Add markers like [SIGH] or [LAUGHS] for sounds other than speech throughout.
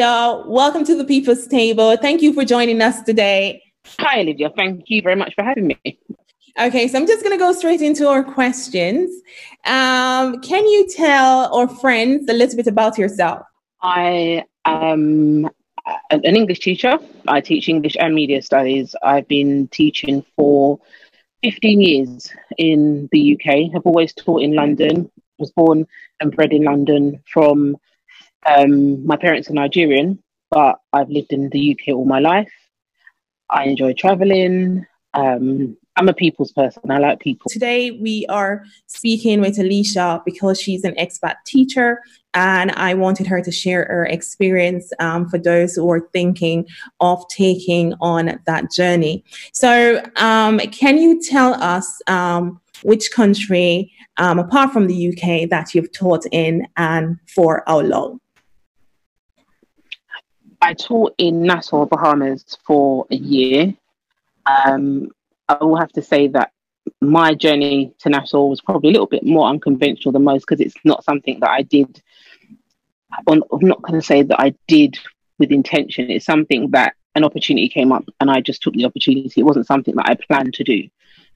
Alesha. Welcome to the People's Table. Thank you for joining us today. Hi, Olivia. Thank you very much for having me. Okay, so I'm just going to go straight into our questions. Um, can you tell our friends a little bit about yourself? I am an English teacher. I teach English and media studies. I've been teaching for 15 years in the UK. I've always taught in London. Was born and bred in London. From um, my parents are Nigerian, but I've lived in the UK all my life. I enjoy traveling. Um, I'm a people's person. I like people. Today we are speaking with Alesha because she's an expat teacher, and I wanted her to share her experience um, for those who are thinking of taking on that journey. So, um, can you tell us um, which country, um, apart from the UK, that you've taught in and for how long? I taught in Nassau, Bahamas for a year. Um, I will have to say that my journey to Nassau was probably a little bit more unconventional than most because it's not something that I did. I'm not going to say that I did with intention. It's something that an opportunity came up and I just took the opportunity. It wasn't something that I planned to do.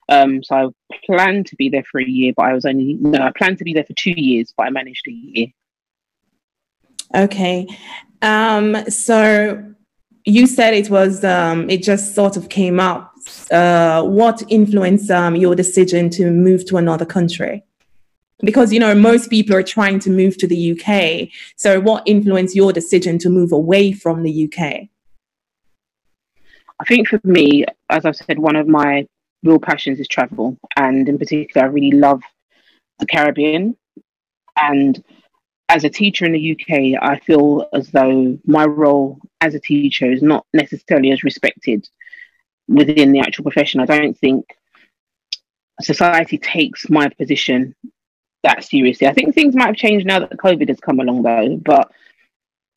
Um, so I planned to be there for a year, but I was only no, I planned to be there for two years, but I managed a year. Okay. Um, so you said it was um, it just sort of came up uh, what influenced um, your decision to move to another country? Because you know most people are trying to move to the UK. So, what influenced your decision to move away from the UK? I think for me, as I've said, one of my real passions is travel, and in particular, I really love the Caribbean. And as a teacher in the UK, I feel as though my role as a teacher is not necessarily as respected within the actual profession. I don't think society takes my position that seriously. I think things might have changed now that COVID has come along, though. But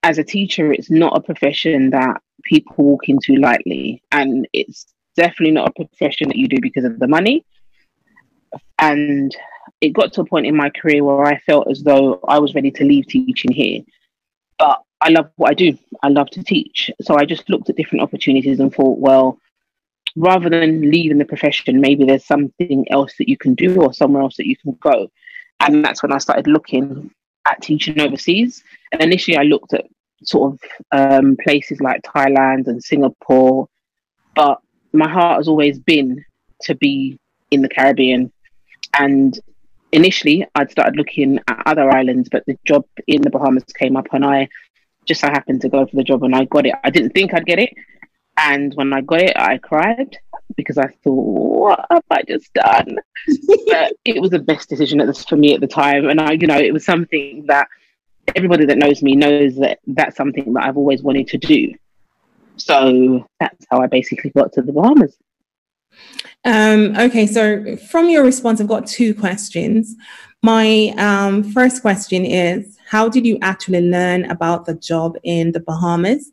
as a teacher, it's not a profession that people walk into lightly, and it's definitely not a profession that you do because of the money. And it got to a point in my career where I felt as though I was ready to leave teaching here. But I love what I do. I love to teach. So I just looked at different opportunities and thought, well, rather than leaving the profession, maybe there's something else that you can do or somewhere else that you can go. And that's when I started looking at teaching overseas. And initially, I looked at sort of um, places like Thailand and Singapore, but my heart has always been to be in the Caribbean. And initially, I'd started looking at other islands, but the job in the Bahamas came up, and I just so happened to go for the job, and I got it. I didn't think I'd get it, and when I got it, I cried because I thought, what have I just done? [LAUGHS] but it was the best decision at this, for me at the time. And I, you know, it was something that everybody that knows me knows that that's something that I've always wanted to do. So that's how I basically got to the Bahamas. Um, okay, so from your response, I've got two questions. My um, first question is How did you actually learn about the job in the Bahamas?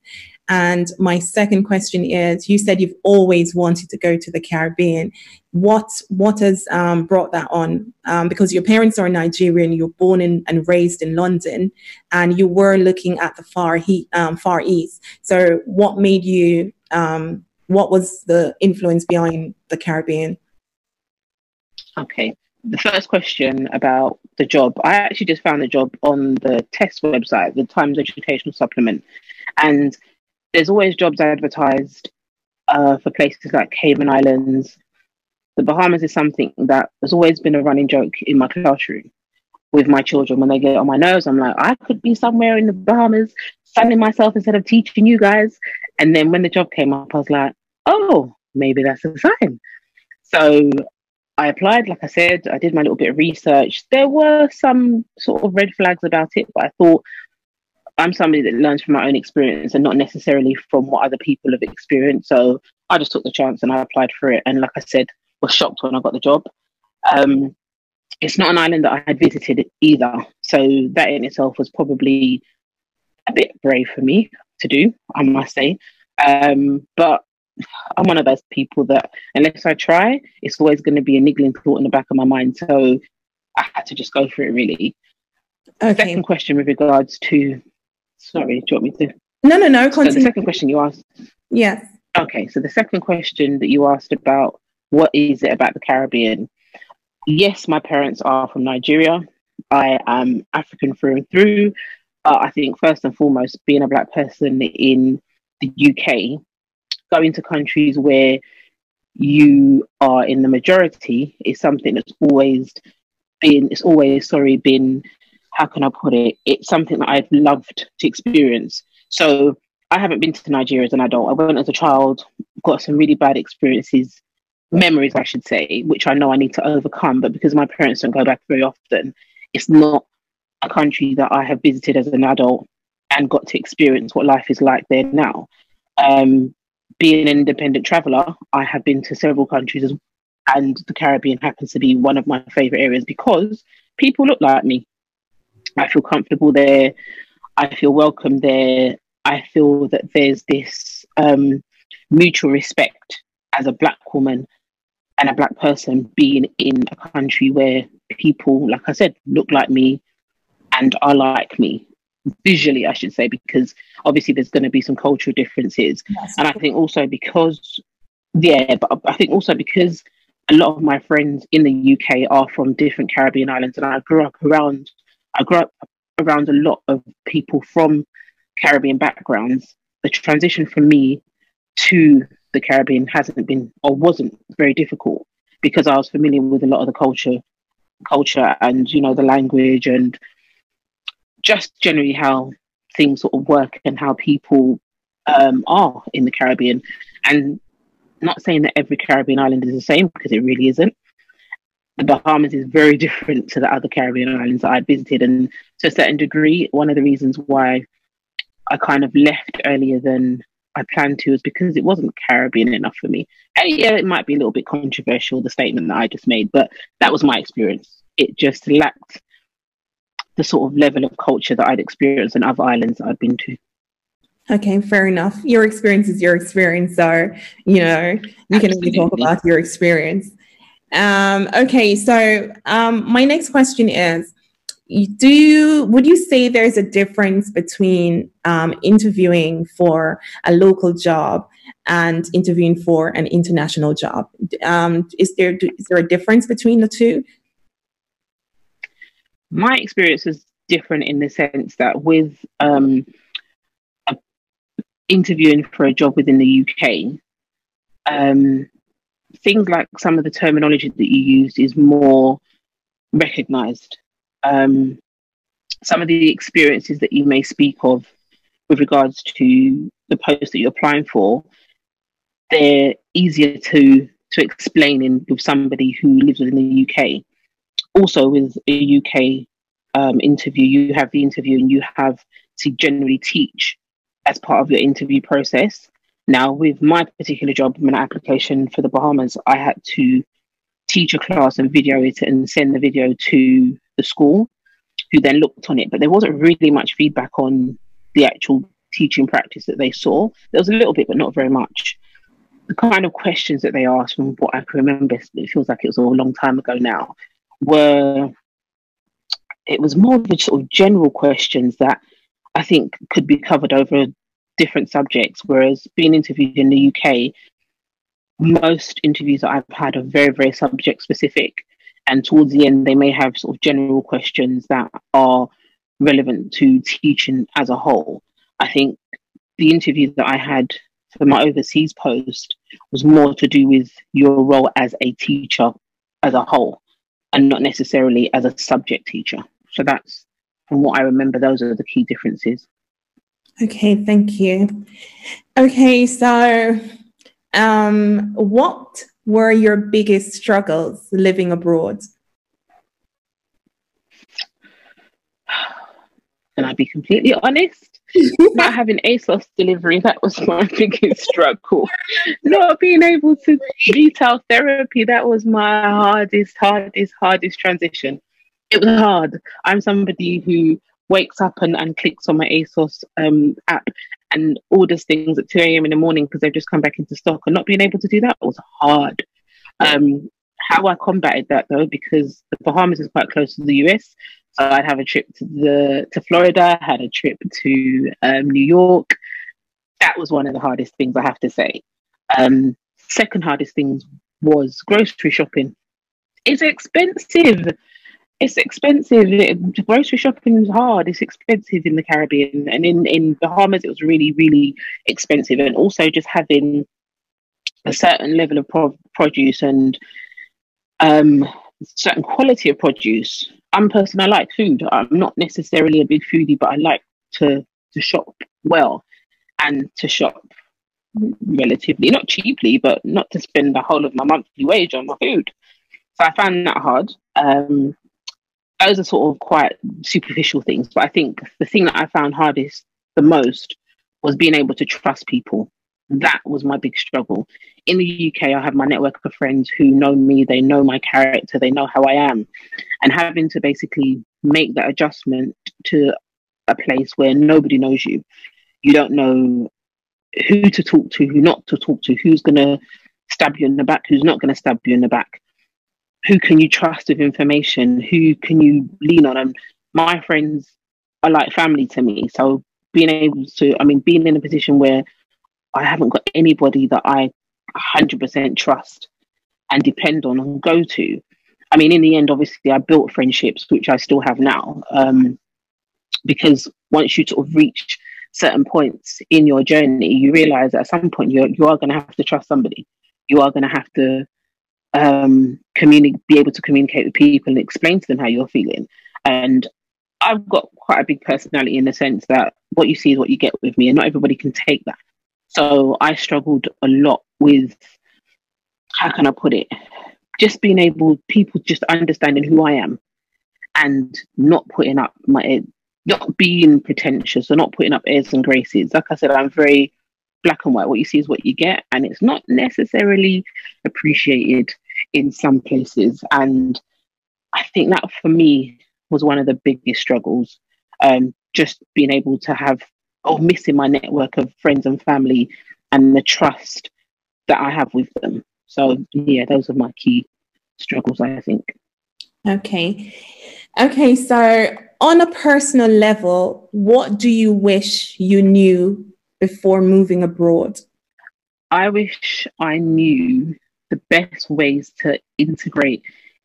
And my second question is: You said you've always wanted to go to the Caribbean. What what has um, brought that on? Um, because your parents are Nigerian, you're born in, and raised in London, and you were looking at the far he, um, far east. So, what made you? Um, what was the influence behind the Caribbean? Okay, the first question about the job, I actually just found the job on the TES website, the Times Educational Supplement, and there's always jobs advertised uh, for places like Cayman Islands. The Bahamas is something that has always been a running joke in my classroom with my children. When they get on my nerves, I'm like, I could be somewhere in the Bahamas, sunning myself instead of teaching you guys. And then when the job came up, I was like, oh, maybe that's a sign. So I applied, like I said, I did my little bit of research. There were some sort of red flags about it, but I thought I'm somebody that learns from my own experience and not necessarily from what other people have experienced. So I just took the chance and I applied for it. And like I said, was shocked when I got the job. Um, it's not an island that I had visited either. So that in itself was probably a bit brave for me to do, I must say. Um, but I'm one of those people that unless I try, it's always going to be a niggling thought in the back of my mind. So I had to just go for it really. Okay. Second question with regards to sorry, do you want me to? No, no, no. Continue. So the second question you asked. Yes. Okay, so the second question that you asked about what is it about the Caribbean? Yes, my parents are from Nigeria. I am African through and through. I think first and foremost, being a black person in the UK, going to countries where you are in the majority is something that's always been, it's always, sorry, been, how can I put it? It's something that I've loved to experience. So I haven't been to Nigeria as an adult. I went as a child, got some really bad experiences, memories, I should say, which I know I need to overcome. But because my parents don't go back very often, it's not country that I have visited as an adult and got to experience what life is like there now. Um, being an independent traveler, I have been to several countries, and the Caribbean happens to be one of my favorite areas because people look like me. I feel comfortable there. I feel welcome there. I feel that there's this um, mutual respect as a black woman and a black person being in a country where people, like I said, look like me and are like me visually, I should say, because obviously there's going to be some cultural differences. Yes. And I think also because, yeah, but I think also because a lot of my friends in the UK are from different Caribbean islands, and I grew up around, I grew up around a lot of people from Caribbean backgrounds. The transition from me to the Caribbean hasn't been or wasn't very difficult because I was familiar with a lot of the culture, culture and you know the language and just generally how things sort of work and how people um, are in the Caribbean. And not saying that every Caribbean island is the same because it really isn't. The Bahamas is very [LAUGHS] different to the other Caribbean islands that I'd visited, and to a certain degree, one of the reasons why I kind of left earlier than I planned to was because it wasn't Caribbean enough for me. And yeah, it might be a little bit controversial, the statement that I just made, but that was my experience. It just lacked the sort of level of culture that I'd experienced in other islands I'd been to. Okay, fair enough. Your experience is your experience, so you know you can only talk about your experience. Um, okay, so um, my next question is: Do you would you say there's a difference between um, interviewing for a local job and interviewing for an international job? Um, is there is there a difference between the two? My experience is different in the sense that with um, interviewing for a job within the UK, um, things like some of the terminology that you use is more recognized. Um, some of the experiences that you may speak of with regards to the post that you're applying for, they're easier to to explain in with somebody who lives within the UK also with a UK um, interview, you have the interview and you have to generally teach as part of your interview process. Now, with my particular job, my application for the Bahamas, I had to teach a class and video it and send the video to the school, who then looked on it. But there wasn't really much feedback on the actual teaching practice that they saw. There was a little bit, but not very much. The kind of questions that they asked, from what I can remember, it feels like it was a long time ago now, were it was more of the sort of general questions that I think could be covered over different subjects. Whereas being interviewed in the UK, most interviews that I've had are very, very subject specific. And towards the end, they may have sort of general questions that are relevant to teaching as a whole. I think the interview that I had for my overseas post was more to do with your role as a teacher as a whole and not necessarily as a subject teacher. So that's from what I remember, those are the key differences. Okay, thank you. Okay, so um, what were your biggest struggles living abroad? [SIGHS] Can I be completely honest? [LAUGHS] not having ASOS delivery, that was my [LAUGHS] biggest struggle. Not being able to retail therapy, that was my hardest, hardest, hardest transition. It was hard. I'm somebody who wakes up and, and clicks on my ASOS um, app and orders things at 2 a.m. in the morning because they've just come back into stock and not being able to do that was hard. Um, how I combated that though, because the Bahamas is quite close to the US. So I'd have a trip to the to Florida, had a trip to um, New York. That was one of the hardest things I have to say. Um, second hardest things was grocery shopping. It's expensive. It's expensive. It, grocery shopping is hard. It's expensive in the Caribbean, and in in Bahamas, it was really really expensive. And also just having a certain level of pro- produce and um, certain quality of produce. I'm a person I like food. I'm not necessarily a big foodie, but I like to to shop well and to shop relatively not cheaply, but not to spend the whole of my monthly wage on my food. So I found that hard. Um, those are sort of quite superficial things, but I think the thing that I found hardest the most was being able to trust people that was my big struggle. In the UK, I have my network of friends who know me, they know my character, they know how I am. And having to basically make that adjustment to a place where nobody knows you, you don't know who to talk to, who not to talk to, who's going to stab you in the back, who's not going to stab you in the back, who can you trust with information, who can you lean on. And my friends are like family to me. So being able to, I mean, being in a position where I haven't got anybody that I 100% trust and depend on and go to. I mean, in the end, obviously, I built friendships, which I still have now, um, because once you sort of reach certain points in your journey, you realize at some point you're, you are going to have to trust somebody. You are going to have to um, communicate, be able to communicate with people and explain to them how you're feeling. And I've got quite a big personality in the sense that what you see is what you get with me, and not everybody can take that. So I struggled a lot with how can I put it? Just being able, people just understanding who I am and not putting up my, not being pretentious or not putting up airs and graces. Like I said, I'm very black and white. What you see is what you get, and it's not necessarily appreciated in some places. And I think that for me was one of the biggest struggles. Um, just being able to have or oh. missing my network of friends and family and the trust that I have with them. So yeah, those are my key struggles, I think. Okay. Okay, so on a personal level, what do you wish you knew before moving abroad? I wish I knew the best ways to integrate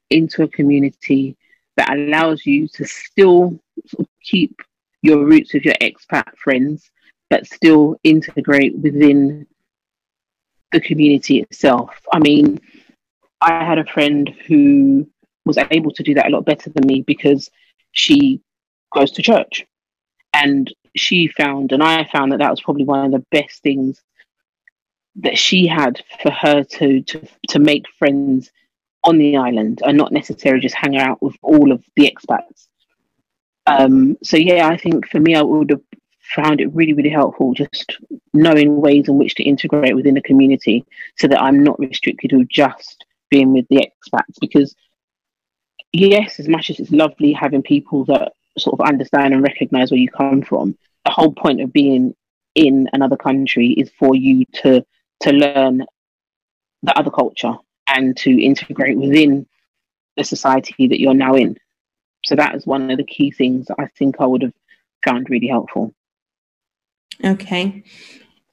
into a community that allows you to still sort of keep your roots with your expat friends, but still integrate within the community itself. I mean, I had a friend who was able to do that a lot better than me because she goes to church. And she found, and I found that that was probably one of the best things that she had for her to to to make friends on the island and not necessarily just hang out with all of the expats. Um, so yeah, I think for me, I would have found it really, really helpful just knowing ways in which to integrate within the community so that I'm not restricted to just being with the expats. Because yes, as much as it's lovely having people that sort of understand and recognize where you come from, the whole point of being in another country is for you to to learn the other culture and to integrate within the society that you're now in. So that is one of the key things I think I would have found really helpful. Okay.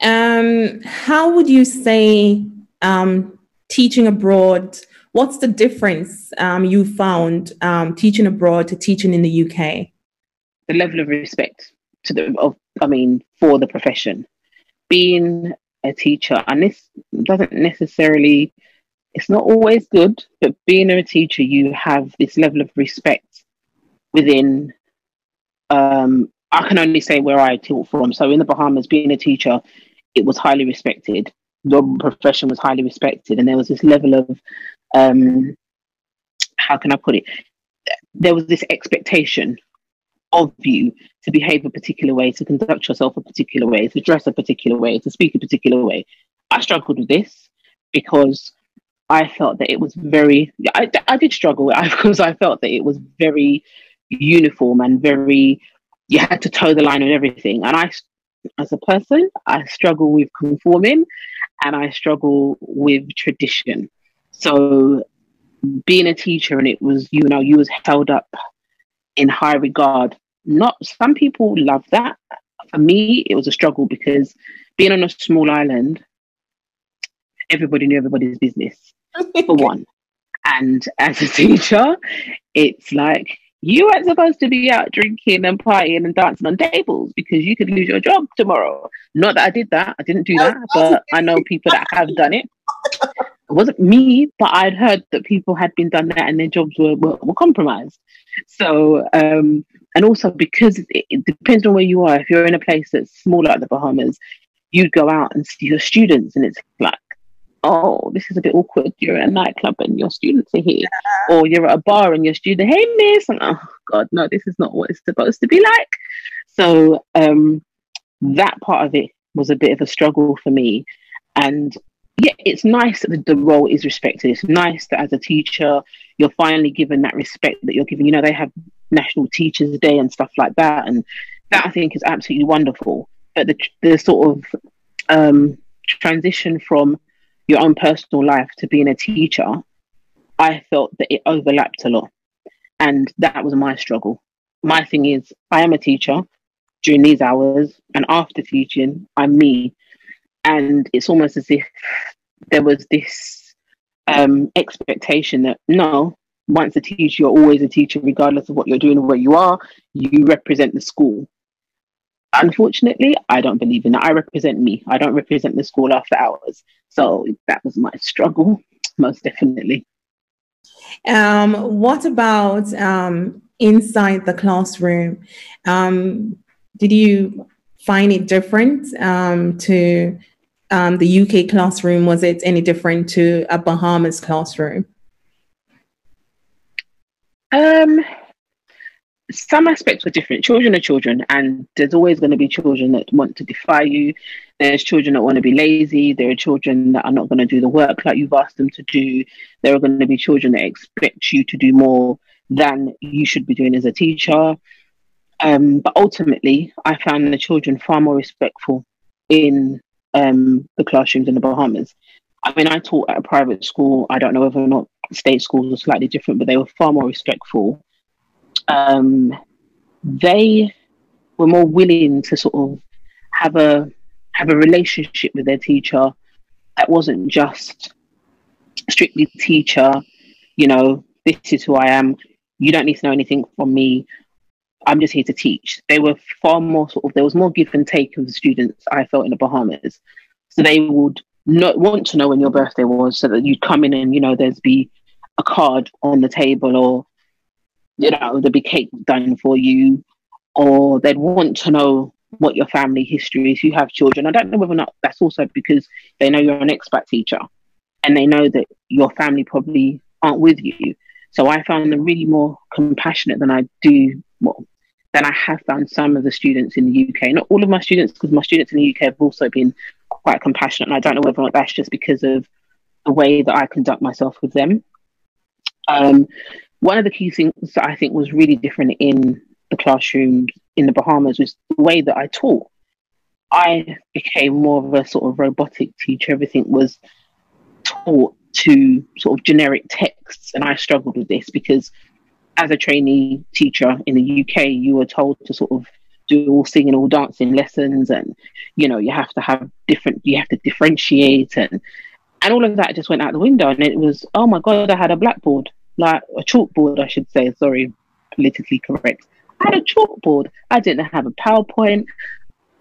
Um, how would you say um, teaching abroad? What's the difference um, you found um, teaching abroad to teaching in the UK? The level of respect to the, of, I mean, for the profession. Being a teacher, and this doesn't necessarily, it's not always good, but being a teacher, you have this level of respect within um, I can only say where I taught from. So in the Bahamas, being a teacher, it was highly respected. The profession was highly respected, and there was this level of um, how can I put it? There was this expectation of you to behave a particular way, to conduct yourself a particular way, to dress a particular way, to speak a particular way. I struggled with this because I felt that it was very. I, I did struggle because [LAUGHS] I felt that it was very uniform and very you had to toe the line on everything and i as a person i struggle with conforming and i struggle with tradition so being a teacher and it was you know you was held up in high regard. Not some people love that. For me, it was a struggle because being on a small island, everybody knew everybody's business for [LAUGHS] one. And as a [LAUGHS] teacher, it's like you weren't supposed to be out drinking and partying and dancing on tables because you could lose your job tomorrow. Not that I did that, I didn't do that, but I know people that have done it. It wasn't me, but I'd heard that people had been done that and their jobs were, were, were compromised. So, um, and also because it, it, depends on where you are. If you're in a place that's small like the Bahamas, you'd go out and see your students, and it's like, oh, this is a bit awkward. You're at a nightclub and your students are here, yeah. or you're at a bar and your student, hey miss, and oh god, no, this is not what it's supposed to be like. So um, that part of it was a bit of a struggle for me, and yeah, it's nice that the, role is respected. It's nice that as a teacher, you're finally given that respect that you're given. You know, they have National Teachers Day and stuff like that, and that I think is absolutely wonderful. But the the sort of um, transition from your own personal life to being a teacher, I felt that it overlapped a lot, and that was my struggle. My thing is, I am a teacher during these hours, and after teaching, I'm me and it's almost as if there was this um, expectation that no, once a teacher, you're always a teacher, regardless of what you're doing or where you are. You represent the school. Unfortunately, I don't believe in that. I represent me. I don't represent the school after hours. So that was my struggle, [LAUGHS] most definitely. Um, what about um, inside the classroom? Um, did you find it different um, to um, the UK classroom, was it any different to a Bahamas classroom? Um, some aspects were different. Children are children, and there's always going to be children that want to defy you. There's children that want to be lazy. There are children that are not going to do the work like you've asked them to do. There are going to be children that expect you to do more than you should be doing as a teacher. Um, but ultimately, I found the children far more respectful in um, the classrooms in the Bahamas. I mean, I taught at a private school. I don't know whether or not state schools are slightly different, but they were far more respectful. Um, they were more willing to sort of have a have a relationship with their teacher that wasn't just strictly teacher. You know, this is who I am. You don't need to know anything from me. I'm just here to teach. They were far more sort of, there was more give and take of the students I felt in the Bahamas. So they would not want to know when your birthday was so that you'd come in and, you know, there's be a card on the table or, you know, there'd be cake done for you or they'd want to know what your family history is. You have children. I don't know whether or not that's also because they know you're an expat teacher and they know that your family probably aren't with you. So I found them really more compassionate than I do well, than I have found some of the students in the UK. Not all of my students, because my students in the UK have also been quite compassionate. And I don't know whether or not that's just because of the way that I conduct myself with them. Um, one of the key things that I think was really different in the classroom in the Bahamas was the way that I taught. I became more of a sort of robotic teacher. Everything was taught to sort of generic texts, and I struggled with this because as a trainee teacher in the UK, you were told to sort of do all singing, all dancing lessons, and you know you have to have different, you have to differentiate, and and all of that just went out the window. And it was, oh my god, I had a blackboard, like a chalkboard, I should say. Sorry, politically correct. I had a chalkboard. I didn't have a PowerPoint.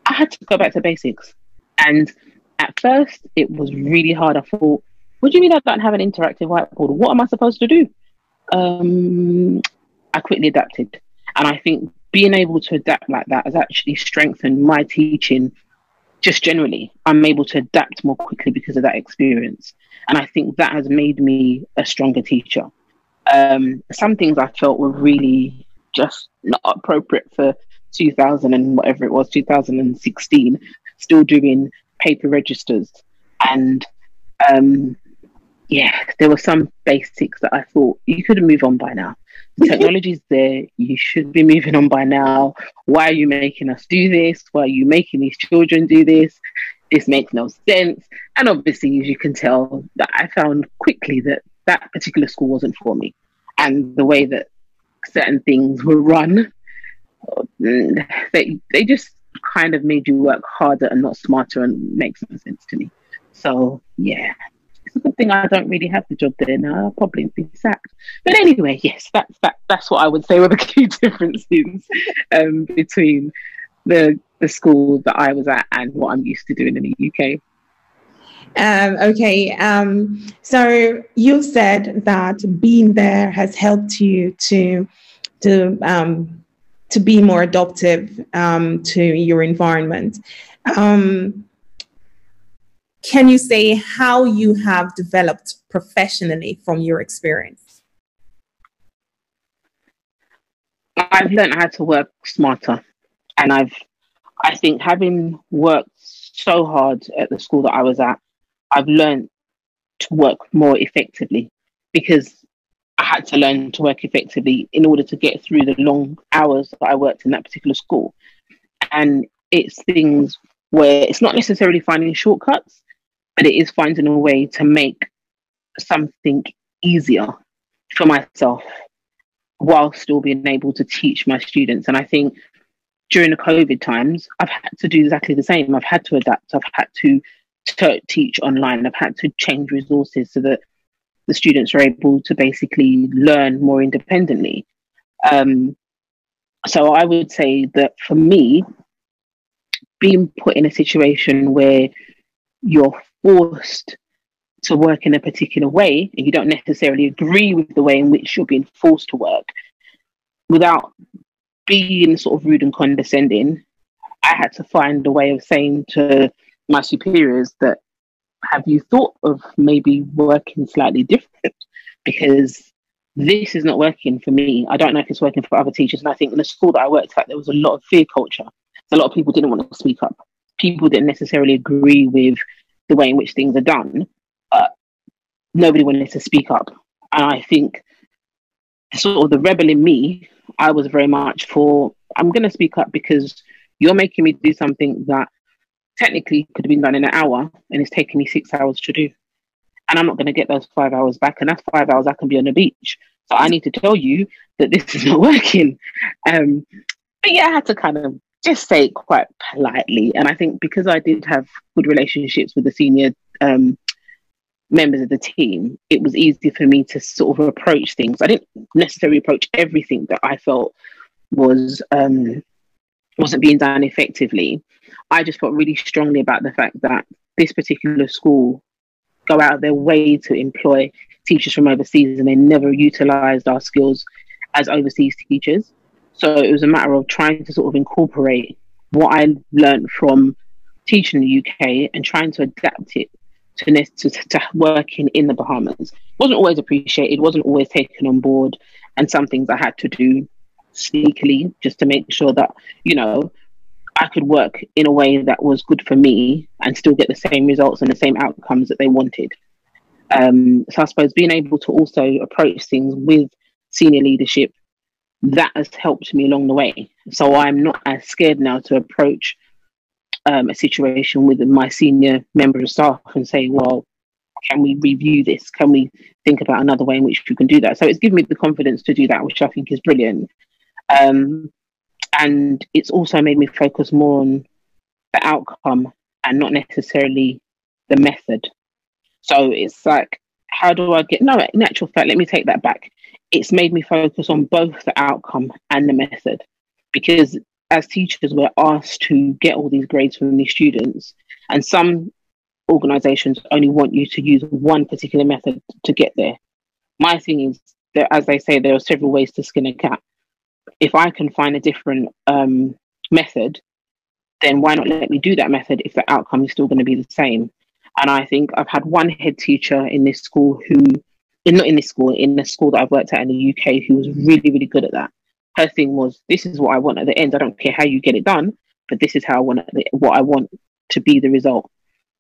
I had to go back to basics. And at first, it was really hard. I thought, what do you mean I don't have an interactive whiteboard? What am I supposed to do? um, I quickly adapted. And I think being able to adapt like that has actually strengthened my teaching just generally. I'm able to adapt more quickly because of that experience. And I think that has made me a stronger teacher. Um, some things I felt were really just not appropriate for 2000 and whatever it was, 2016, still doing paper registers. And um, yeah, there were some basics that I thought you could move on by now. The [LAUGHS] technology's there. You should be moving on by now. Why are you making us do this? Why are you making these children do this? This makes no sense. And obviously, as you can tell, that I found quickly that that particular school wasn't for me. And the way that certain things were run. They they just kind of made you work harder and not smarter and makes no sense to me. So yeah, it's a good thing I don't really have the job there now. I'll probably be sacked. But anyway, [LAUGHS] yes, that's that, that's what I would say were the [LAUGHS] key differences um, between the the school that I was at and what I'm used to doing in the UK. Um, okay, um, so you said that being there has helped you to to um, to be more adaptive um, to your environment. Um, can you say how you have developed professionally from your experience? I've learned how to work smarter, and I've I think having worked so hard at the school that I was at, I've learned to work more effectively because I had to learn to work effectively in order to get through the long hours that I worked in that particular school. And it's things where it's not necessarily finding shortcuts, but it is finding a way to make something easier for myself while still being able to teach my students. And I think during the COVID times, I've had to do exactly the same. I've had to adapt. I've had to, to teach online. I've had to change resources so that the students are able to basically learn more independently. Um, so I would say that for me, being put in a situation where you're forced to work in a particular way and you don't necessarily agree with the way in which you're being forced to work without being sort of rude and condescending, I had to find a way of saying to my superiors that have you thought of maybe working slightly different? Because this is not working for me. I don't know if it's working for other teachers. And I think in the school that I worked at, there was a lot of fear culture. A lot of people didn't want to speak up. People didn't necessarily agree with the way in which things are done. Nobody wanted to speak up. And I think sort of the rebel in me, I was very much for, I'm going to speak up because you're making me do something that technically could have been done in an hour and it's taking me six hours to do. And I'm not going to get those five hours back. And that's five hours I can be on the beach. So I need to tell you that this is [LAUGHS] not working. Um, but yeah, I had to kind of just say it quite politely. And I think because I did have good relationships with the senior um, members of the team, it was easy for me to sort of approach things. I didn't necessarily approach everything that I felt was um, wasn't being done effectively. I just felt really strongly about the fact that this particular school go out of their way to employ teachers from overseas and they never utilized our skills as overseas teachers. So it was a matter of trying to sort of incorporate what I learned from teaching in the UK and trying to adapt it to, to, to working in the Bahamas. Wasn't always appreciated, wasn't always taken on board, and some things I had to do sneakily just to make sure that, you know, I could work in a way that was good for me and still get the same results and the same outcomes that they wanted. Um, so I suppose being able to also approach things with senior leadership that has helped me along the way. So I'm not as scared now to approach um, a situation with my senior member of staff and say, well, can we review this? Can we think about another way in which we can do that? So it's given me the confidence to do that, which I think is brilliant. Um, and it's also made me focus more on the outcome and not necessarily the method. So it's like, how do I get no in actual fact, let me take that back. It's made me focus on both the outcome and the method. Because as teachers, we're asked to get all these grades from these students, and some organizations only want you to use one particular method to get there. My thing is that, as they say, there are several ways to skin a cat if I can find a different um, method, then why not let me do that method if the outcome is still going to be the same? And I think I've had one head teacher in this school who, not in this school, in the school that I've worked at in the UK, who was really, really good at that. Her thing was, this is what I want at the end. I don't care how you get it done, but this is how I want it, what I want to be the result.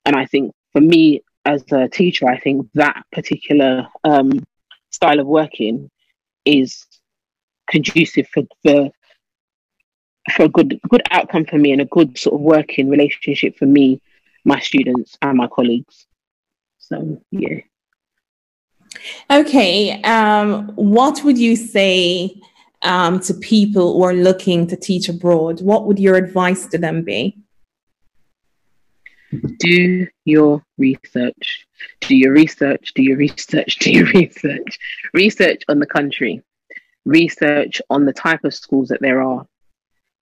And I think for me as a teacher, I think that particular um, style of working is conducive for the for a good good outcome for me and a good sort of working relationship for me, my students and my colleagues. So yeah. Okay. Um, what would you say um, to people who are looking to teach abroad, what would your advice to them be? Do your research. Do your research, do your research, [LAUGHS] do your research. Research on the country, research on the type of schools that there are.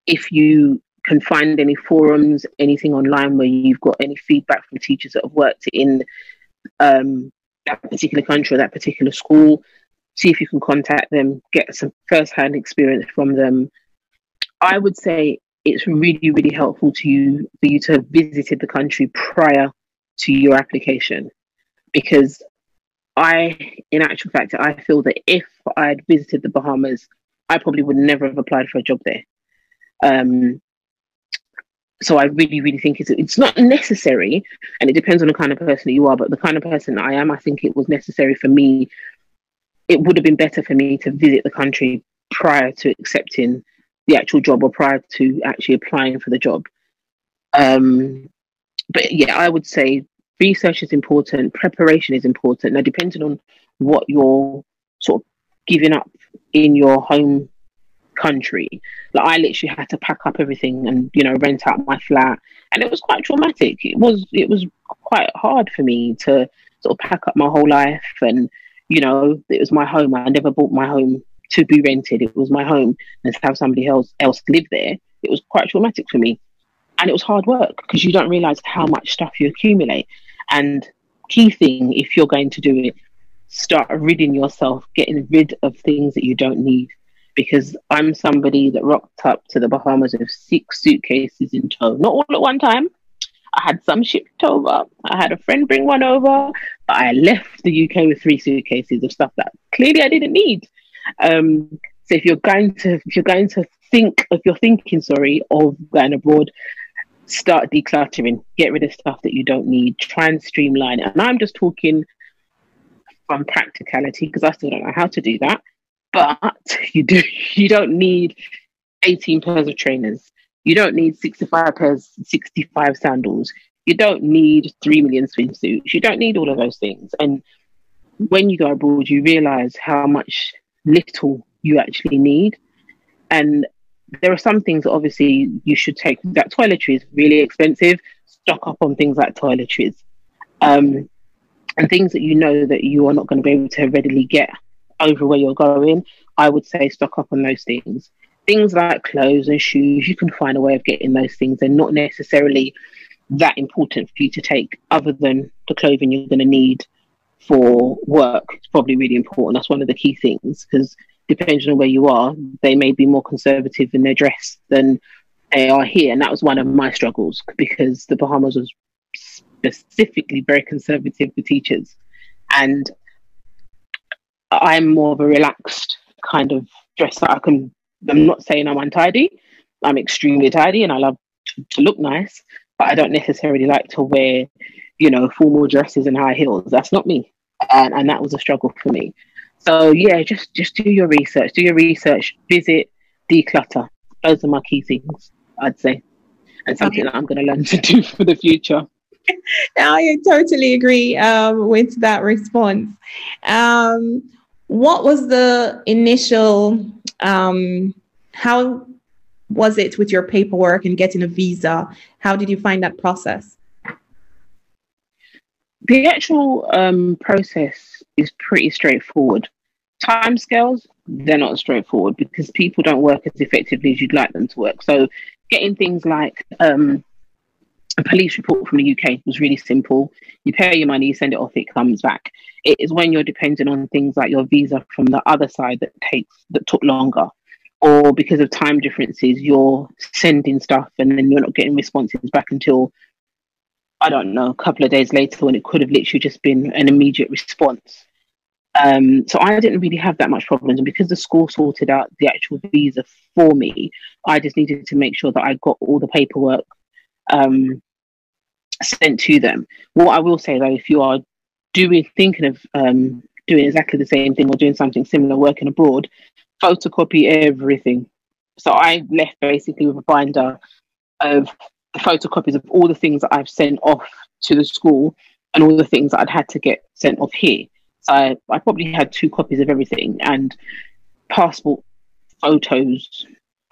If you can find any forums, anything online where you've got any feedback from teachers that have worked in um, that particular country or that particular school, see if you can contact them, get some first-hand experience from them. I would say it's really, really helpful to you for you to have visited the country prior to your application. Because I, in actual fact, I feel that if I had visited the Bahamas, I probably would never have applied for a job there. Um, so I really, really think it's it's not necessary, and it depends on the kind of person that you are. But the kind of person I am, I think it was necessary for me. It would have been better for me to visit the country prior to accepting the actual job or prior to actually applying for the job. Um, but yeah, I would say research is important, preparation is important. Now, depending on what you're sort of giving up in your home country, like I literally had to pack up everything and you know rent out my flat, and it was quite traumatic. It was it was quite hard for me to sort of pack up my whole life, and you know it was my home. I never bought my home to be rented. It was my home, and to have somebody else else live there, it was quite traumatic for me, and it was hard work because you don't realize how much stuff you accumulate. And key thing, if you're going to do it, start ridding yourself, getting rid of things that you don't need. Because I'm somebody that rocked up to the Bahamas with six suitcases in tow, not all at one time. I had some shipped over. I had a friend bring one over, but I left the UK with three suitcases of stuff that clearly I didn't need. Um, so if you're going to if you're going to think if you're thinking sorry of going abroad, start decluttering, get rid of stuff that you don't need, try and streamline. And I'm just talking from practicality because I still don't know how to do that. But [LAUGHS] you do you don't need 18 pairs of trainers. You don't need 65 pairs, 65 sandals. You don't need 3 million swimsuits. You don't need all of those things. And when you go abroad, you realize how much little you actually need. And there are some things obviously you should take. That toiletry is really expensive. Stock up on things like toiletries. Um, and things that you know that you are not going to be able to readily get over where you're going, I would say stock up on those things. Things like clothes and shoes, you can find a way of getting those things. They're not necessarily that important for you to take, other than the clothing you're going to need for work. It's probably really important. That's one of the key things because depending on where you are, they may be more conservative in their dress than they are here. And that was one of my struggles because the Bahamas was specifically very conservative for teachers. And I'm more of a relaxed kind of dresser. I can, I'm not saying I'm untidy, I'm extremely tidy and I love to, to look nice, but I don't necessarily like to wear, you know, formal dresses and high heels. That's not me. And, and that was a struggle for me. So yeah, just just do your research. Do your research. Visit, declutter. Those are my key things. I'd say, and something that I'm going to learn to do [LAUGHS] for the future. [LAUGHS] I totally agree um, with that response. Um, what was the initial? Um, how was it with your paperwork and getting a visa? How did you find that process? The actual um, process is pretty straightforward. Timescales, they're not straightforward because people don't work as effectively as you'd like them to work. So getting things like um, a police report from the UK was really simple. You pay your money, you send it off, it comes back. It is when you're dependent on things like your visa from the other side that takes that took longer. Or because of time differences, you're sending stuff and then you're not getting responses back until I don't know, a couple of days later when it could have literally just been an immediate response. Um, so I didn't really have that much problems. And because the school sorted out the actual visa for me, I just needed to make sure that I got all the paperwork um, sent to them. What I will say though, if you are doing thinking of um, doing exactly the same thing or doing something similar, working abroad, photocopy everything. So I left basically with a binder of photocopies of all the things that I've sent off to the school and all the things that I'd had to get sent off here. So I, I probably had two copies of everything and passport photos,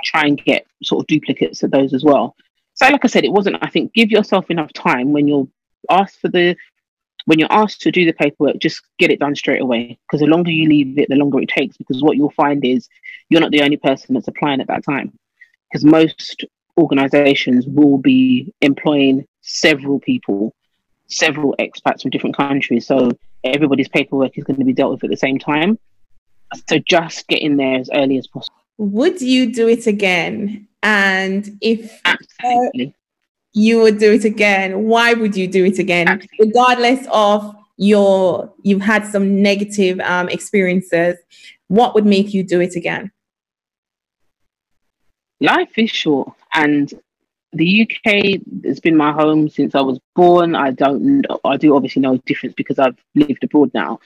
try and get sort of duplicates of those as well. So, like I said, it wasn't. I think give yourself enough time when you're asked for the when you're asked to do the paperwork, just get it done straight away. Because the longer you leave it, the longer it takes. Because what you'll find is you're not the only person that's applying at that time. Because most organizations will be employing several people, several expats from different countries. So everybody's paperwork is going to be dealt with at the same time. So just get in there as early as possible. Would you do it again? And if absolutely. Uh, you would do it again, why would you do it again? Absolutely. Regardless of your you've had some negative um, experiences, what would make you do it again? Life is short, and the UK has been my home since I was born. I don't, I do obviously know difference because I've lived abroad now,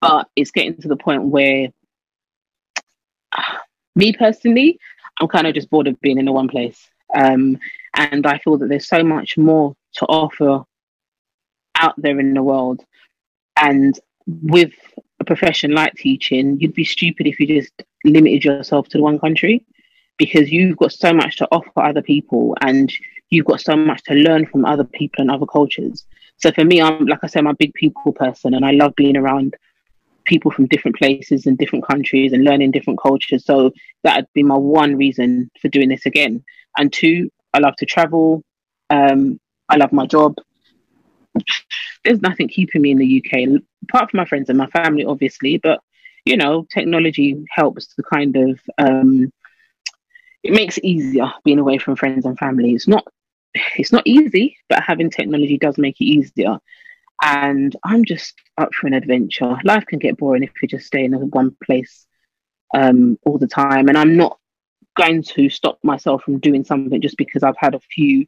but it's getting to the point where, [SIGHS] me personally, I'm kind of just bored of being in the one place. Um, and I feel that there's so much more to offer out there in the world. And with a profession like teaching, you'd be stupid if you just limited yourself to the one country because you've got so much to offer other people and you've got so much to learn from other people and other cultures. So for me, I'm like I said, I'm a big people person and I love being around people from different places and different countries and learning different cultures. So that'd be my one reason for doing this again. And two, I love to travel. Um, I love my job. There's nothing keeping me in the UK, apart from my friends and my family, obviously. But you know, technology helps to kind of um, it makes it easier being away from friends and family. It's not it's not easy, but having technology does make it easier. And I'm just up for an adventure. Life can get boring if you just stay in one place um, all the time. And I'm not going to stop myself from doing something just because I've had a few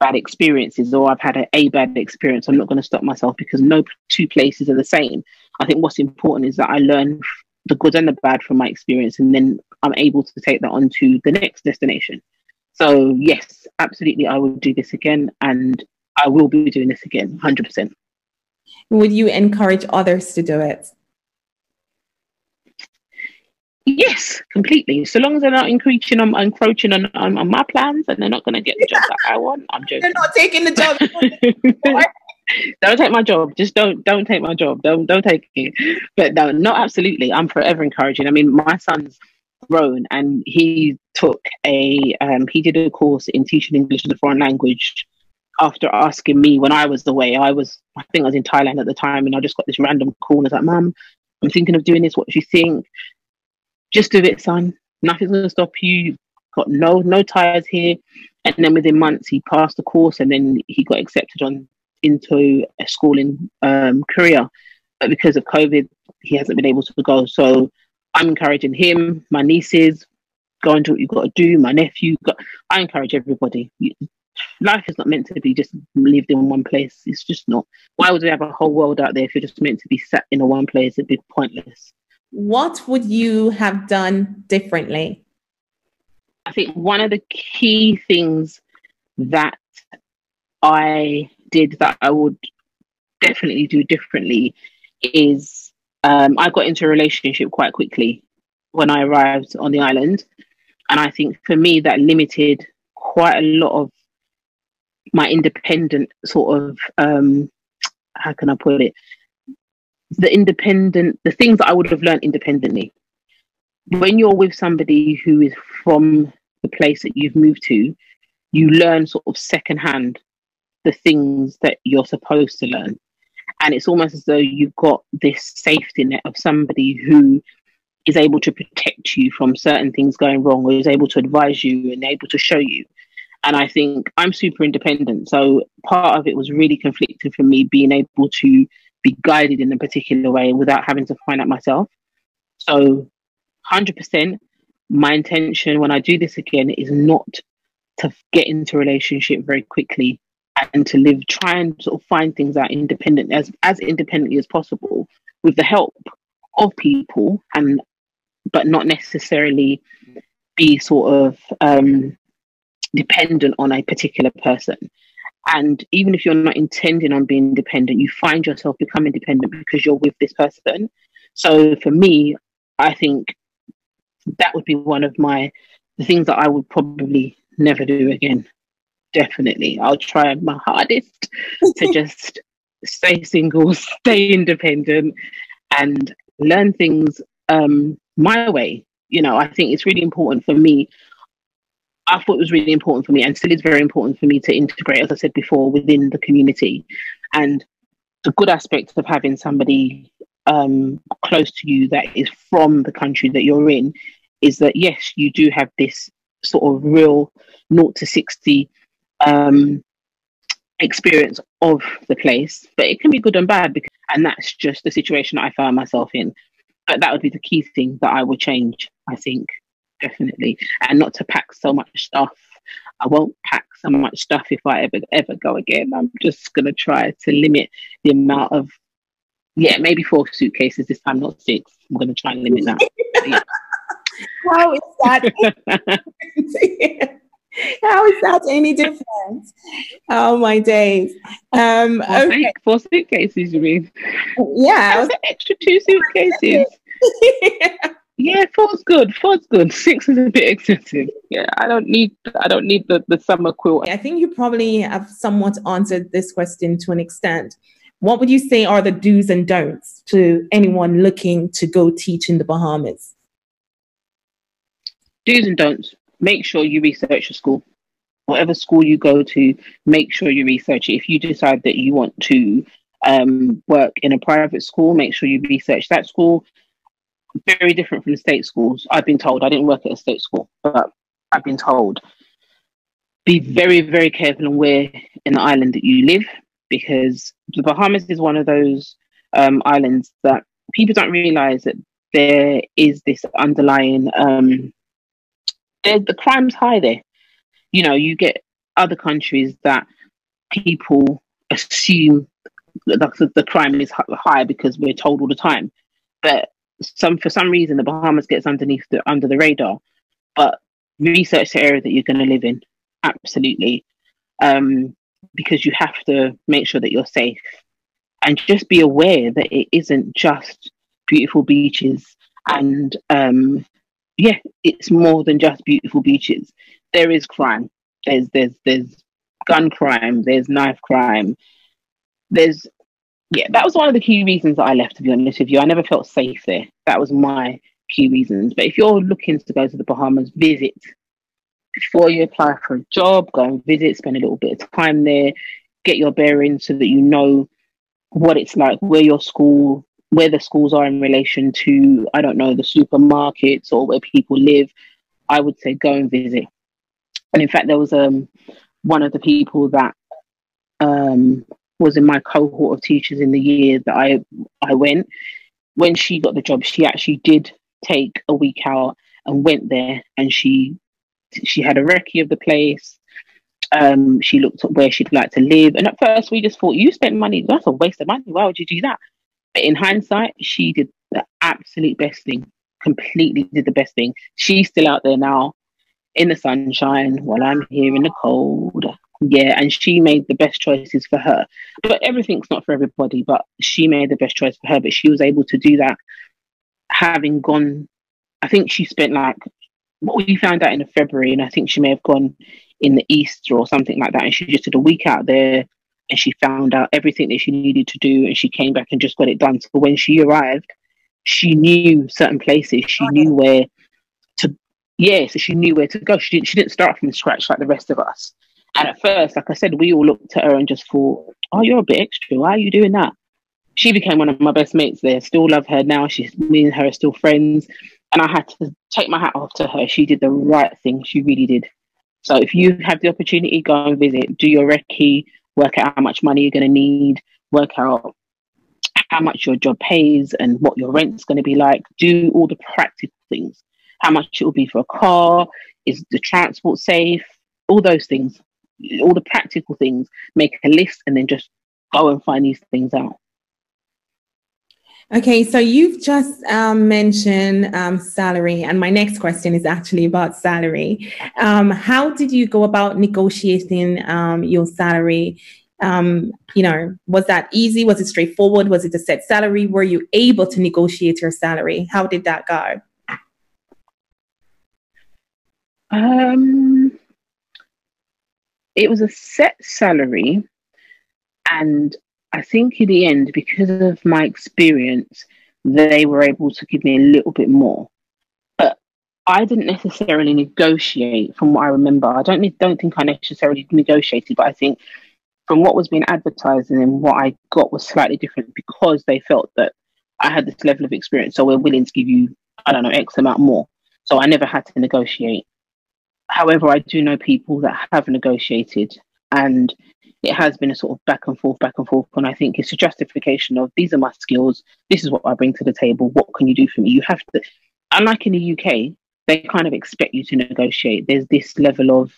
bad experiences or I've had a, a bad experience. I'm not going to stop myself because no two places are the same. I think what's important is that I learn the good and the bad from my experience and then I'm able to take that on to the next destination. So, yes, absolutely, I will do this again and I will be doing this again, 100%. Would you encourage others to do it? Yes, completely. So long as they're not encroaching on, encroaching on, on, on my plans and they're not going to get the job that I want, I'm joking. They're not taking the job. [LAUGHS] don't take my job. Just don't don't take my job. Don't don't take it. But no, not absolutely. I'm forever encouraging. I mean, my son's grown and he took a um, he did a course in teaching English as a foreign language after asking me when I was away. I was I think I was in Thailand at the time and I just got this random call and I was like, Mum, I'm thinking of doing this. What do you think? just do it, son. Nothing's going to stop you. Got no no tires here. And then within months, he passed the course, and then he got accepted on into a school in um, Korea. But because of COVID, he hasn't been able to go. So I'm encouraging him, my nieces, go and do what you've got to do. My nephew, got, I encourage everybody. Life is not meant to be just lived in one place. It's just not. Why would we have a whole world out there if you're just meant to be sat in a one place? It'd be pointless what would you have done differently? I think one of the key things that I did that I would definitely do differently is um, I got into a relationship quite quickly when I arrived on the island. And I think for me, that limited quite a lot of my independent sort of, um, how can I put it? the independent, the things that I would have learned independently. When you're with somebody who is from the place that you've moved to, you learn sort of secondhand the things that you're supposed to learn. And it's almost as though you've got this safety net of somebody who is able to protect you from certain things going wrong or is able to advise you and able to show you. And I think I'm super independent. So part of it was really conflicting for me being able to be guided in a particular way without having to find out myself. So, 100%, my intention when I do this again is not to get into a relationship very quickly and to live, try and sort of find things out independent as, as independently as possible with the help of people and but not necessarily be sort of um, dependent on a particular person. And even if you're not intending on being independent, you find yourself becoming dependent because you're with this person. So for me, I think that would be one of my the things that I would probably never do again. Definitely, I'll try my hardest to [LAUGHS] just stay single, [LAUGHS] stay independent, and learn things um, my way. You know, I think it's really important for me. I thought it was really important for me, and still is very important for me to integrate, as I said before, within the community. And the good aspect of having somebody um, close to you that is from the country that you're in is that yes, you do have this sort of real 0 to 60 um, experience of the place, but it can be good and bad, because, and that's just the situation I found myself in. But that would be the key thing that I would change, I think, definitely, and not to pack so much stuff. I won't pack so much stuff if I ever ever go again. I'm just gonna try to limit the amount of yeah, maybe four suitcases this time, not six. I'm gonna try and limit that. [LAUGHS] yeah. How is that? [LAUGHS] [LAUGHS] [LAUGHS] How is that any different? Oh my days. Um, okay. Four suitcases, you mean? Yeah. Was... extra two suitcases. yeah. [LAUGHS] yeah, four's good. Four's good. Six is a bit excessive. Yeah, I don't need I don't need the, the summer quilt. I think you probably have somewhat answered this question to an extent. What would you say are the do's and don'ts to anyone looking to go teach in the Bahamas? Do's and don'ts make sure you research your school. Whatever school you go to, make sure you research it. If you decide that you want to um, work in a private school, make sure you research that school. Very different from the state schools. I've been told, I didn't work at a state school, but I've been told be very, very careful on where in the island that you live because the Bahamas is one of those um, islands that people don't realize that there is this underlying um, the crime's high there. You know, you get other countries that people assume that the crime is high because we're told all the time, but some for some reason the Bahamas gets underneath the under the radar. But research the area that you're going to live in, absolutely, um, because you have to make sure that you're safe, and just be aware that it isn't just beautiful beaches and um, yeah, it's more than just beautiful beaches. There is crime. There's there's there's gun crime. There's knife crime. There's yeah, that was one of the key reasons that I left. To be honest with you, I never felt safe there. That was my key reasons. But if you're looking to go to the Bahamas, visit before you apply for a job. Go and visit, spend a little bit of time there, get your bearings so that you know what it's like, where your school where the schools are in relation to, I don't know, the supermarkets or where people live, I would say go and visit. And in fact, there was um, one of the people that um, was in my cohort of teachers in the year that I I went. When she got the job, she actually did take a week out and went there, and she she had a recce of the place. Um, she looked at where she'd like to live, and at first we just thought, "You spent money. That's a waste of money. Why would you do that?" In hindsight, she did the absolute best thing. Completely did the best thing. She's still out there now in the sunshine while I'm here in the cold. Yeah, and she made the best choices for her. But everything's not for everybody, but she made the best choice for her. But she was able to do that having gone, I think she spent like what we found out in February, and I think she may have gone in the east or something like that. And she just did a week out there and she found out everything that she needed to do and she came back and just got it done. So when she arrived, she knew certain places, she oh, knew where to yeah, so she knew where to go. She didn't she didn't start from scratch like the rest of us. And at first, like I said, we all looked at her and just thought, Oh, you're a bit extra. Why are you doing that? She became one of my best mates there. Still love her now. She's me and her are still friends. And I had to take my hat off to her. She did the right thing. She really did. So if you have the opportunity, go and visit, do your recce, work out how much money you're going to need, work out how much your job pays and what your rent's going to be like. Do all the practical things. How much it will be for a car? Is the transport safe? All those things, all the practical things. Make a list and then just go and find these things out. Okay, so you've just um, mentioned um, salary, and my next question is actually about salary. Um, how did you go about negotiating um, your salary? Um, you know, was that easy? Was it straightforward? Was it a set salary? Were you able to negotiate your salary? How did that go? Um, it was a set salary, and I think in the end, because of my experience, they were able to give me a little bit more. But I didn't necessarily negotiate, from what I remember. I don't don't think I necessarily negotiated, but I think from what was being advertised and what I got was slightly different because they felt that I had this level of experience, so we're willing to give you, I don't know, X amount more. So I never had to negotiate. However, I do know people that have negotiated and it has been a sort of back and forth, back and forth. And I think it's a justification of these are my skills, this is what I bring to the table, what can you do for me? You have to, unlike in the UK, they kind of expect you to negotiate. There's this level of,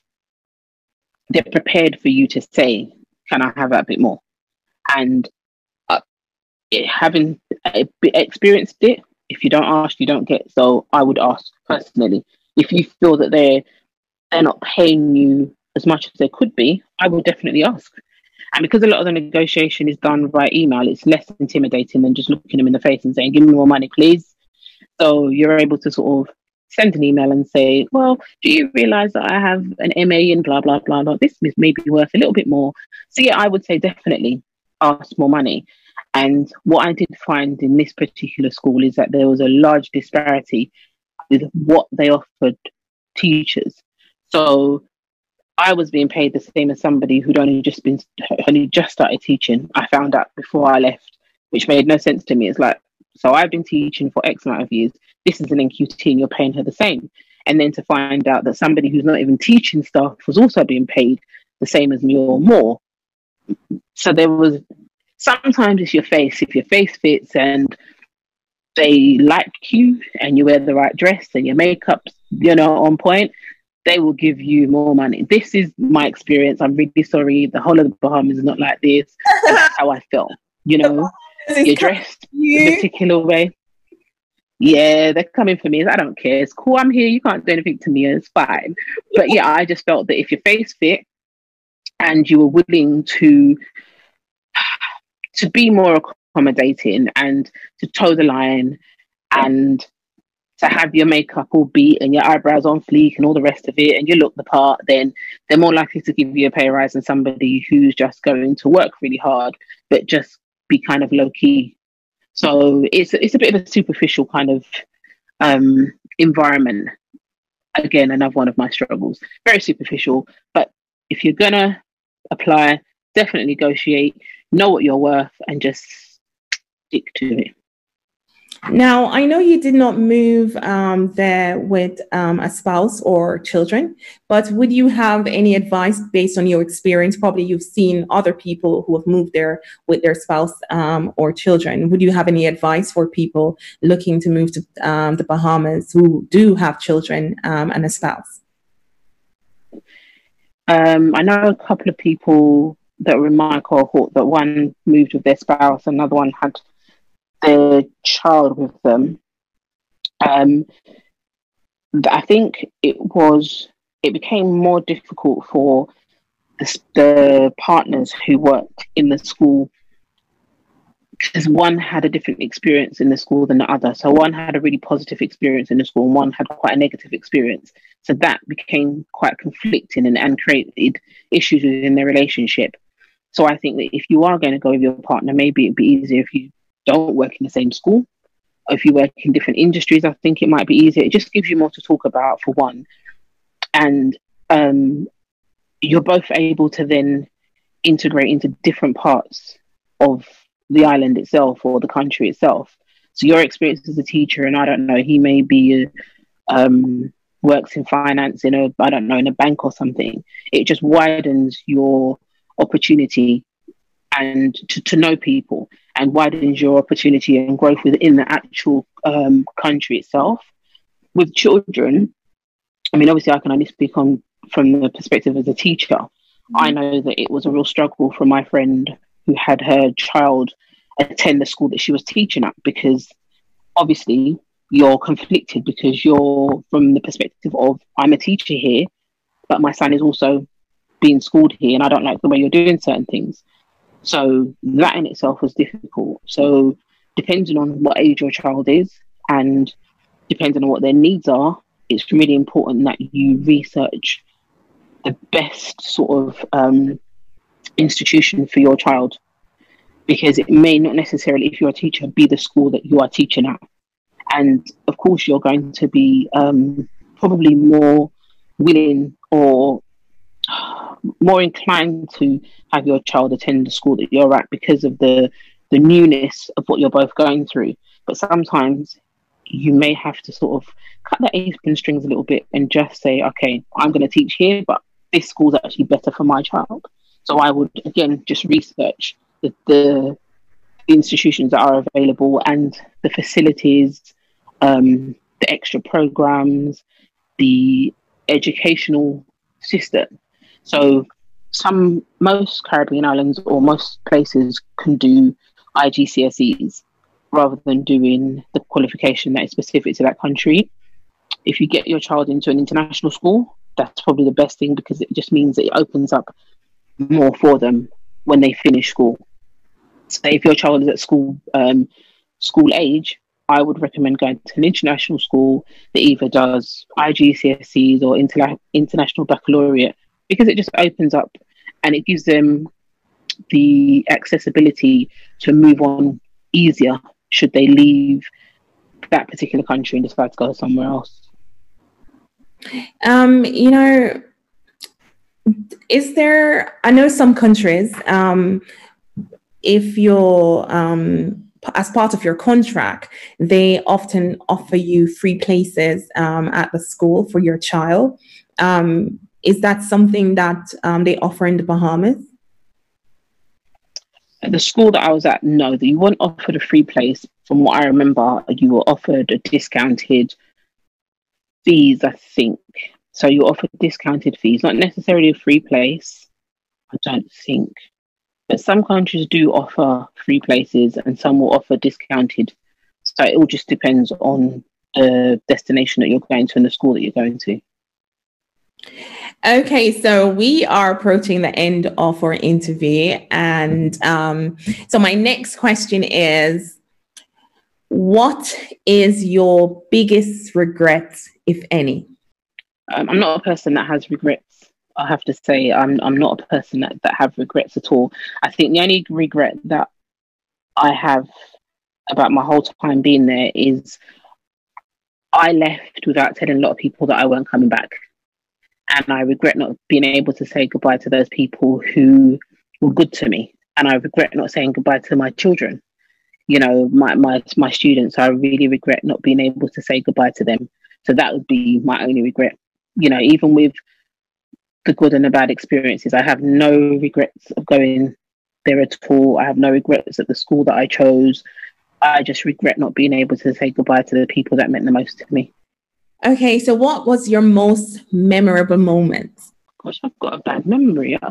they're prepared for you to say, can I have that bit more? And uh, it, having experienced it, if you don't ask, you don't get. So I would ask personally if you feel that they're they're not paying you as much as they could be. I would definitely ask. And because a lot of the negotiation is done by email, it's less intimidating than just looking them in the face and saying, "Give me more money, please." So you're able to sort of send an email and say, "Well, do you realise that I have an MA in blah blah blah blah? This is maybe worth a little bit more." So yeah, I would say definitely ask more money. And what I did find in this particular school is that there was a large disparity with what they offered teachers. So I was being paid the same as somebody who'd only just been only just started teaching. I found out before I left, which made no sense to me. It's like, so I've been teaching for X amount of years. This is an NQT, and you're paying her the same. And then to find out that somebody who's not even teaching staff was also being paid the same as me or more. So there was sometimes it's your face. If your face fits and they like you and you wear the right dress and your makeup's, you know, on point, they will give you more money. This is my experience. I'm really sorry. The whole of the Bahamas is not like this. That's how I feel. You know, [LAUGHS] you're dressed [LAUGHS] you. a particular way. Yeah, they're coming for me. I don't care. It's cool. I'm here. You can't do anything to me. It's fine. But yeah, I just felt that if your face fit and you were willing to [SIGHS] to be more accommodating and to toe the line and to have your makeup all beat and your eyebrows on fleek and all the rest of it and you look the part, then they're more likely to give you a pay rise than somebody who's just going to work really hard but just be kind of low key. So it's it's a bit of a superficial kind of um, environment. Again, another one of my struggles. Very superficial, but if you're gonna apply, definitely negotiate know what you're worth and just stick to it. Now, I know you did not move um, there with um, a spouse or children, but would you have any advice based on your experience? Probably you've seen other people who have moved there with their spouse um, or children. Would you have any advice for people looking to move to um, the Bahamas who do have children um, and a spouse? Um, I know a couple of people that were in my cohort that one moved with their spouse, another one had their child with them. Um, I think it was it became more difficult for the, the partners who worked in the school because one had a different experience in the school than the other. So one had a really positive experience in the school, and one had quite a negative experience. So that became quite conflicting and, and created issues within their relationship. So I think that if you are going to go with your partner, maybe it'd be easier if you don't work in the same school. If you work in different industries, I think it might be easier. It just gives you more to talk about for one. And um, you're both able to then integrate into different parts of the island itself or the country itself. So your experience as a teacher, and I don't know, he may be um, works in finance in a I don't know in a bank or something. It just widens your opportunity and to, to know people and widens your opportunity and growth within the actual um, country itself. With children, I mean, obviously, I can only speak on from the perspective as a teacher. Mm-hmm. I know that it was a real struggle for my friend who had her child attend the school that she was teaching at because obviously you're conflicted because you're from the perspective of I'm a teacher here, but my son is also being schooled here and I don't like the way you're doing certain things. So that in itself was difficult. So depending on what age your child is and depending on what their needs are, it's really important that you research the best sort of um, institution for your child because it may not necessarily, if you're a teacher, be the school that you are teaching at. And of course, you're going to be um, probably more willing or more inclined to have your child attend the school that you're at because of the the newness of what you're both going through. But sometimes you may have to sort of cut the apron strings a little bit and just say, okay, I'm going to teach here, but this school's actually better for my child. So I would again just research the, the institutions that are available and the facilities, um, the extra programs, the educational system. So some most Caribbean islands or most places can do IGCSEs rather than doing the qualification that is specific to that country. If you get your child into an international school, that's probably the best thing because it just means that it opens up more for them when they finish school. So if your child is at school um, school age, I would recommend going to an international school that either does IGCSEs or inter- international baccalaureate because it just opens up and it gives them the accessibility to move on easier should they leave that particular country and decide to go somewhere else. Um, you know, is there, I know some countries, um, if you're, um, as part of your contract, they often offer you free places um, at the school for your child. Um, is that something that um, they offer in the Bahamas? the school that I was at, no, you weren't offered a free place. From what I remember, you were offered a discounted fees, I think. So you offer discounted fees, not necessarily a free place, I don't think. But some countries do offer free places and some will offer discounted. So it all just depends on the destination that you're going to and the school that you're going to. Okay, so we are approaching the end of our interview. And um, so, my next question is What is your biggest regret, if any? Um, I'm not a person that has regrets. I have to say, I'm I'm not a person that, that have regrets at all. I think the only regret that I have about my whole time being there is I left without telling a lot of people that I weren't coming back. And I regret not being able to say goodbye to those people who were good to me. And I regret not saying goodbye to my children, you know, my, my, my students. I really regret not being able to say goodbye to them. So that would be my only regret. You know, even with the good and the bad experiences, I have no regrets of going there at all. I have no regrets at the school that I chose. I just regret not being able to say goodbye to the people that meant the most to me. Okay, so what was your most memorable moment? Gosh, I've got a bad memory. Uh,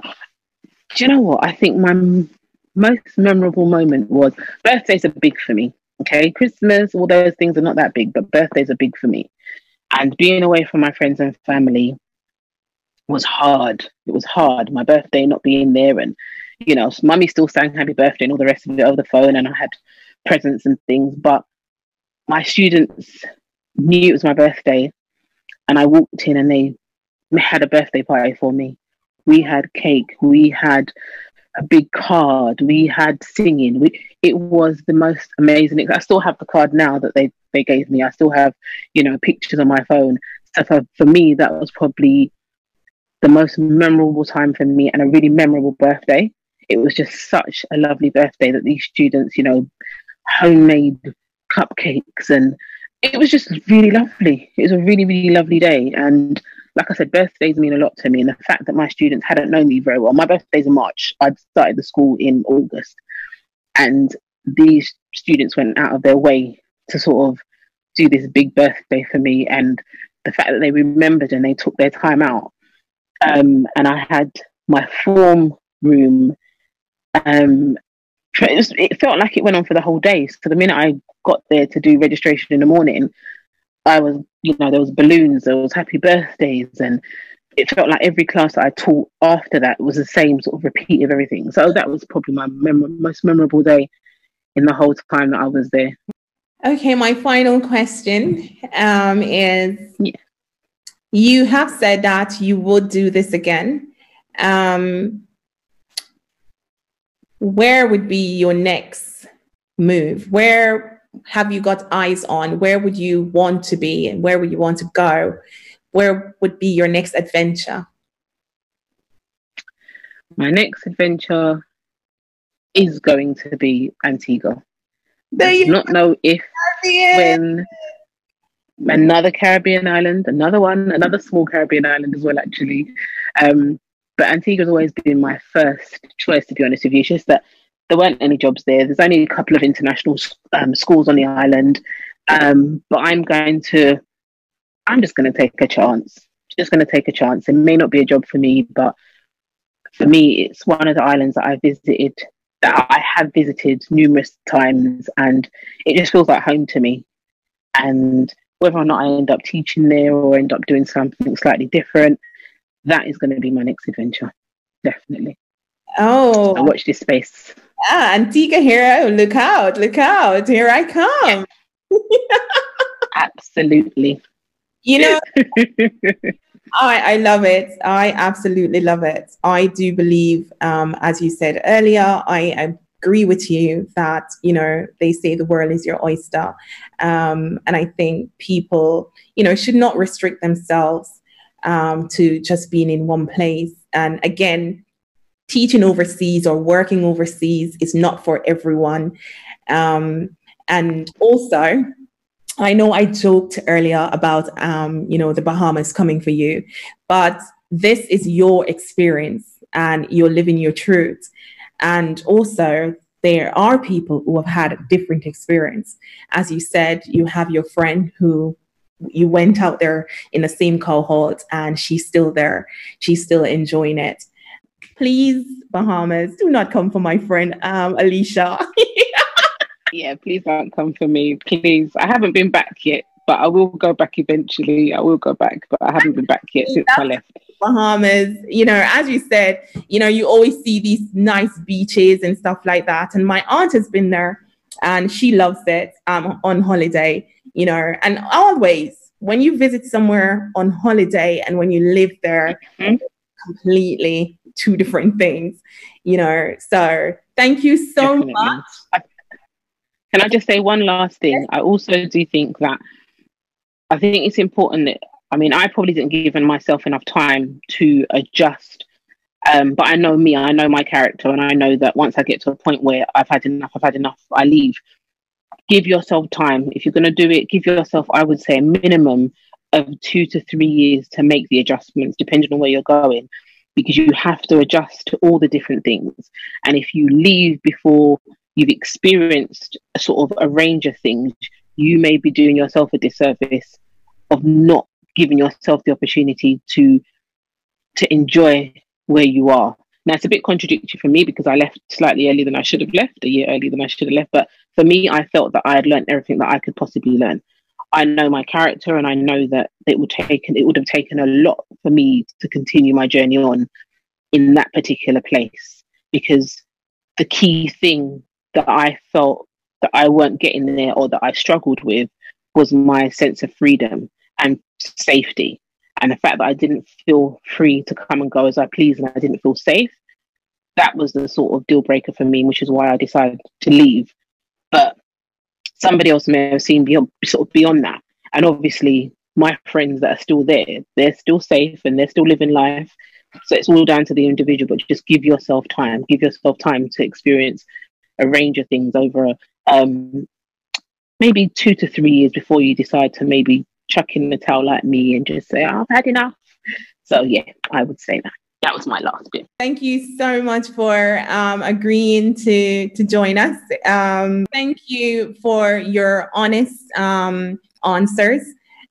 do you know what? I think my m- most memorable moment was birthdays are big for me. Okay, Christmas, all those things are not that big, but birthdays are big for me. And being away from my friends and family was hard. It was hard. My birthday not being there, and you know, mummy still sang happy birthday and all the rest of it over the phone, and I had presents and things. But my students knew it was my birthday, and I walked in and they had a birthday party for me. We had cake, we had a big card, we had singing. We, it was the most amazing. I still have the card now that they, they gave me. I still have, you know, pictures on my phone. So for, for me, that was probably the most memorable time for me and a really memorable birthday. It was just such a lovely birthday that these students, you know, homemade cupcakes and it was just really lovely. It was a really, really lovely day. And like I said, birthdays mean a lot to me. And the fact that my students hadn't known me very well, my birthday's in March. I'd started the school in August. And these students went out of their way to sort of do this big birthday for me. And the fact that they remembered and they took their time out. Um, and I had my form room um, it, was, it felt like it went on for the whole day. So the minute I got there to do registration in the morning, I was, you know, there was balloons, there was happy birthdays, and it felt like every class that I taught after that was the same sort of repeat of everything. So that was probably my mem- most memorable day in the whole time that I was there. Okay, my final question um, is yeah. You have said that you would do this again. Um, where would be your next move? Where have you got eyes on? Where would you want to be and where would you want to go? Where would be your next adventure? My next adventure is going to be Antigua. I do not know if when another Caribbean island, another one, another small Caribbean island as well, actually. Um, but Antigua's always been my first choice, to be honest with you. It's just that there weren't any jobs there. There's only a couple of international um, schools on the island. Um, but I'm going to, I'm just going to take a chance. Just going to take a chance. It may not be a job for me, but for me, it's one of the islands that I visited, that I have visited numerous times, and it just feels like home to me. And whether or not I end up teaching there or end up doing something slightly different, that is going to be my next adventure, definitely. Oh, I watch this space. Ah, Antigua hero, look out, look out, here I come. [LAUGHS] Absolutely. You know, [LAUGHS] I, I love it. I absolutely love it. I do believe, um, as you said earlier, I, I agree with you that you know they say the world is your oyster um, and i think people you know should not restrict themselves um, to just being in one place. And again teaching overseas or working overseas is not for everyone. Um, and also i know i joked earlier about um, you know the bahamas coming for you but this is your experience and you're living your truth. And also, there are people who have had a different experience. As you said, you have your friend who you went out there in the same cohort and she's still there. She's still enjoying it. Please, Bahamas, do not come for my friend um, Alesha. [LAUGHS] yeah, please don't come for me. Please. I haven't been back yet, but I will go back eventually. I will go back, but I haven't been back yet since I left. Bahamas, you know, as you said, you know, you always see these nice beaches and stuff like that. And my aunt has been there and she loves it um, on holiday, you know, and always when you visit somewhere on holiday and when you live there, mm-hmm. completely two different things, you know. So thank you so Definitely. much. Can I just say one last thing? I also do think that I think it's important that I mean, I probably didn't give myself enough time to adjust. Um, but I know me, I know my character, and I know that once I get to a point where I've had enough, I've had enough, I leave. Give yourself time. If you're going to do it, give yourself, I would say, a minimum of two to three years to make the adjustments, depending on where you're going, because you have to adjust to all the different things. And if you leave before you've experienced a sort of a range of things, you may be doing yourself a disservice of not giving yourself the opportunity to to enjoy where you are. Now it's a bit contradictory for me because I left slightly earlier than I should have left, a year earlier than I should have left. But for me, I felt that I had learned everything that I could possibly learn. I know my character, and I know that it would take it would have taken a lot for me to continue my journey on in that particular place because the key thing that I felt that I weren't getting there or that I struggled with was my sense of freedom and safety. And the fact that I didn't feel free to come and go as I please and I didn't feel safe, that was the sort of deal breaker for me, which is why I decided to leave. But somebody else may have seen beyond, sort of beyond that. And obviously, my friends that are still there, they're still safe and they're still living life. So it's all down to the individual, but just give yourself time, give yourself time to experience a range of things over um, maybe two to three years before you decide to maybe chuck in the towel like me and just say, oh, I've had enough. So, yeah, I would say that. That was my last bit. Thank you so much for um, agreeing to to join us. Um, thank you for your honest um, answers,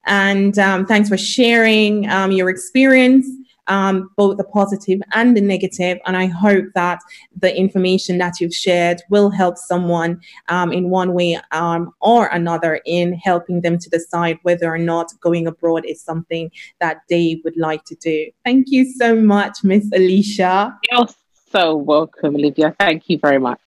and um, thanks for sharing um, your experience um, both the positive and the negative. And I hope that the information that you've shared will help someone um, in one way um, or another in helping them to decide whether or not going abroad is something that they would like to do. Thank you so much, Miss Alesha. You're so welcome, Olivia. Thank you very much.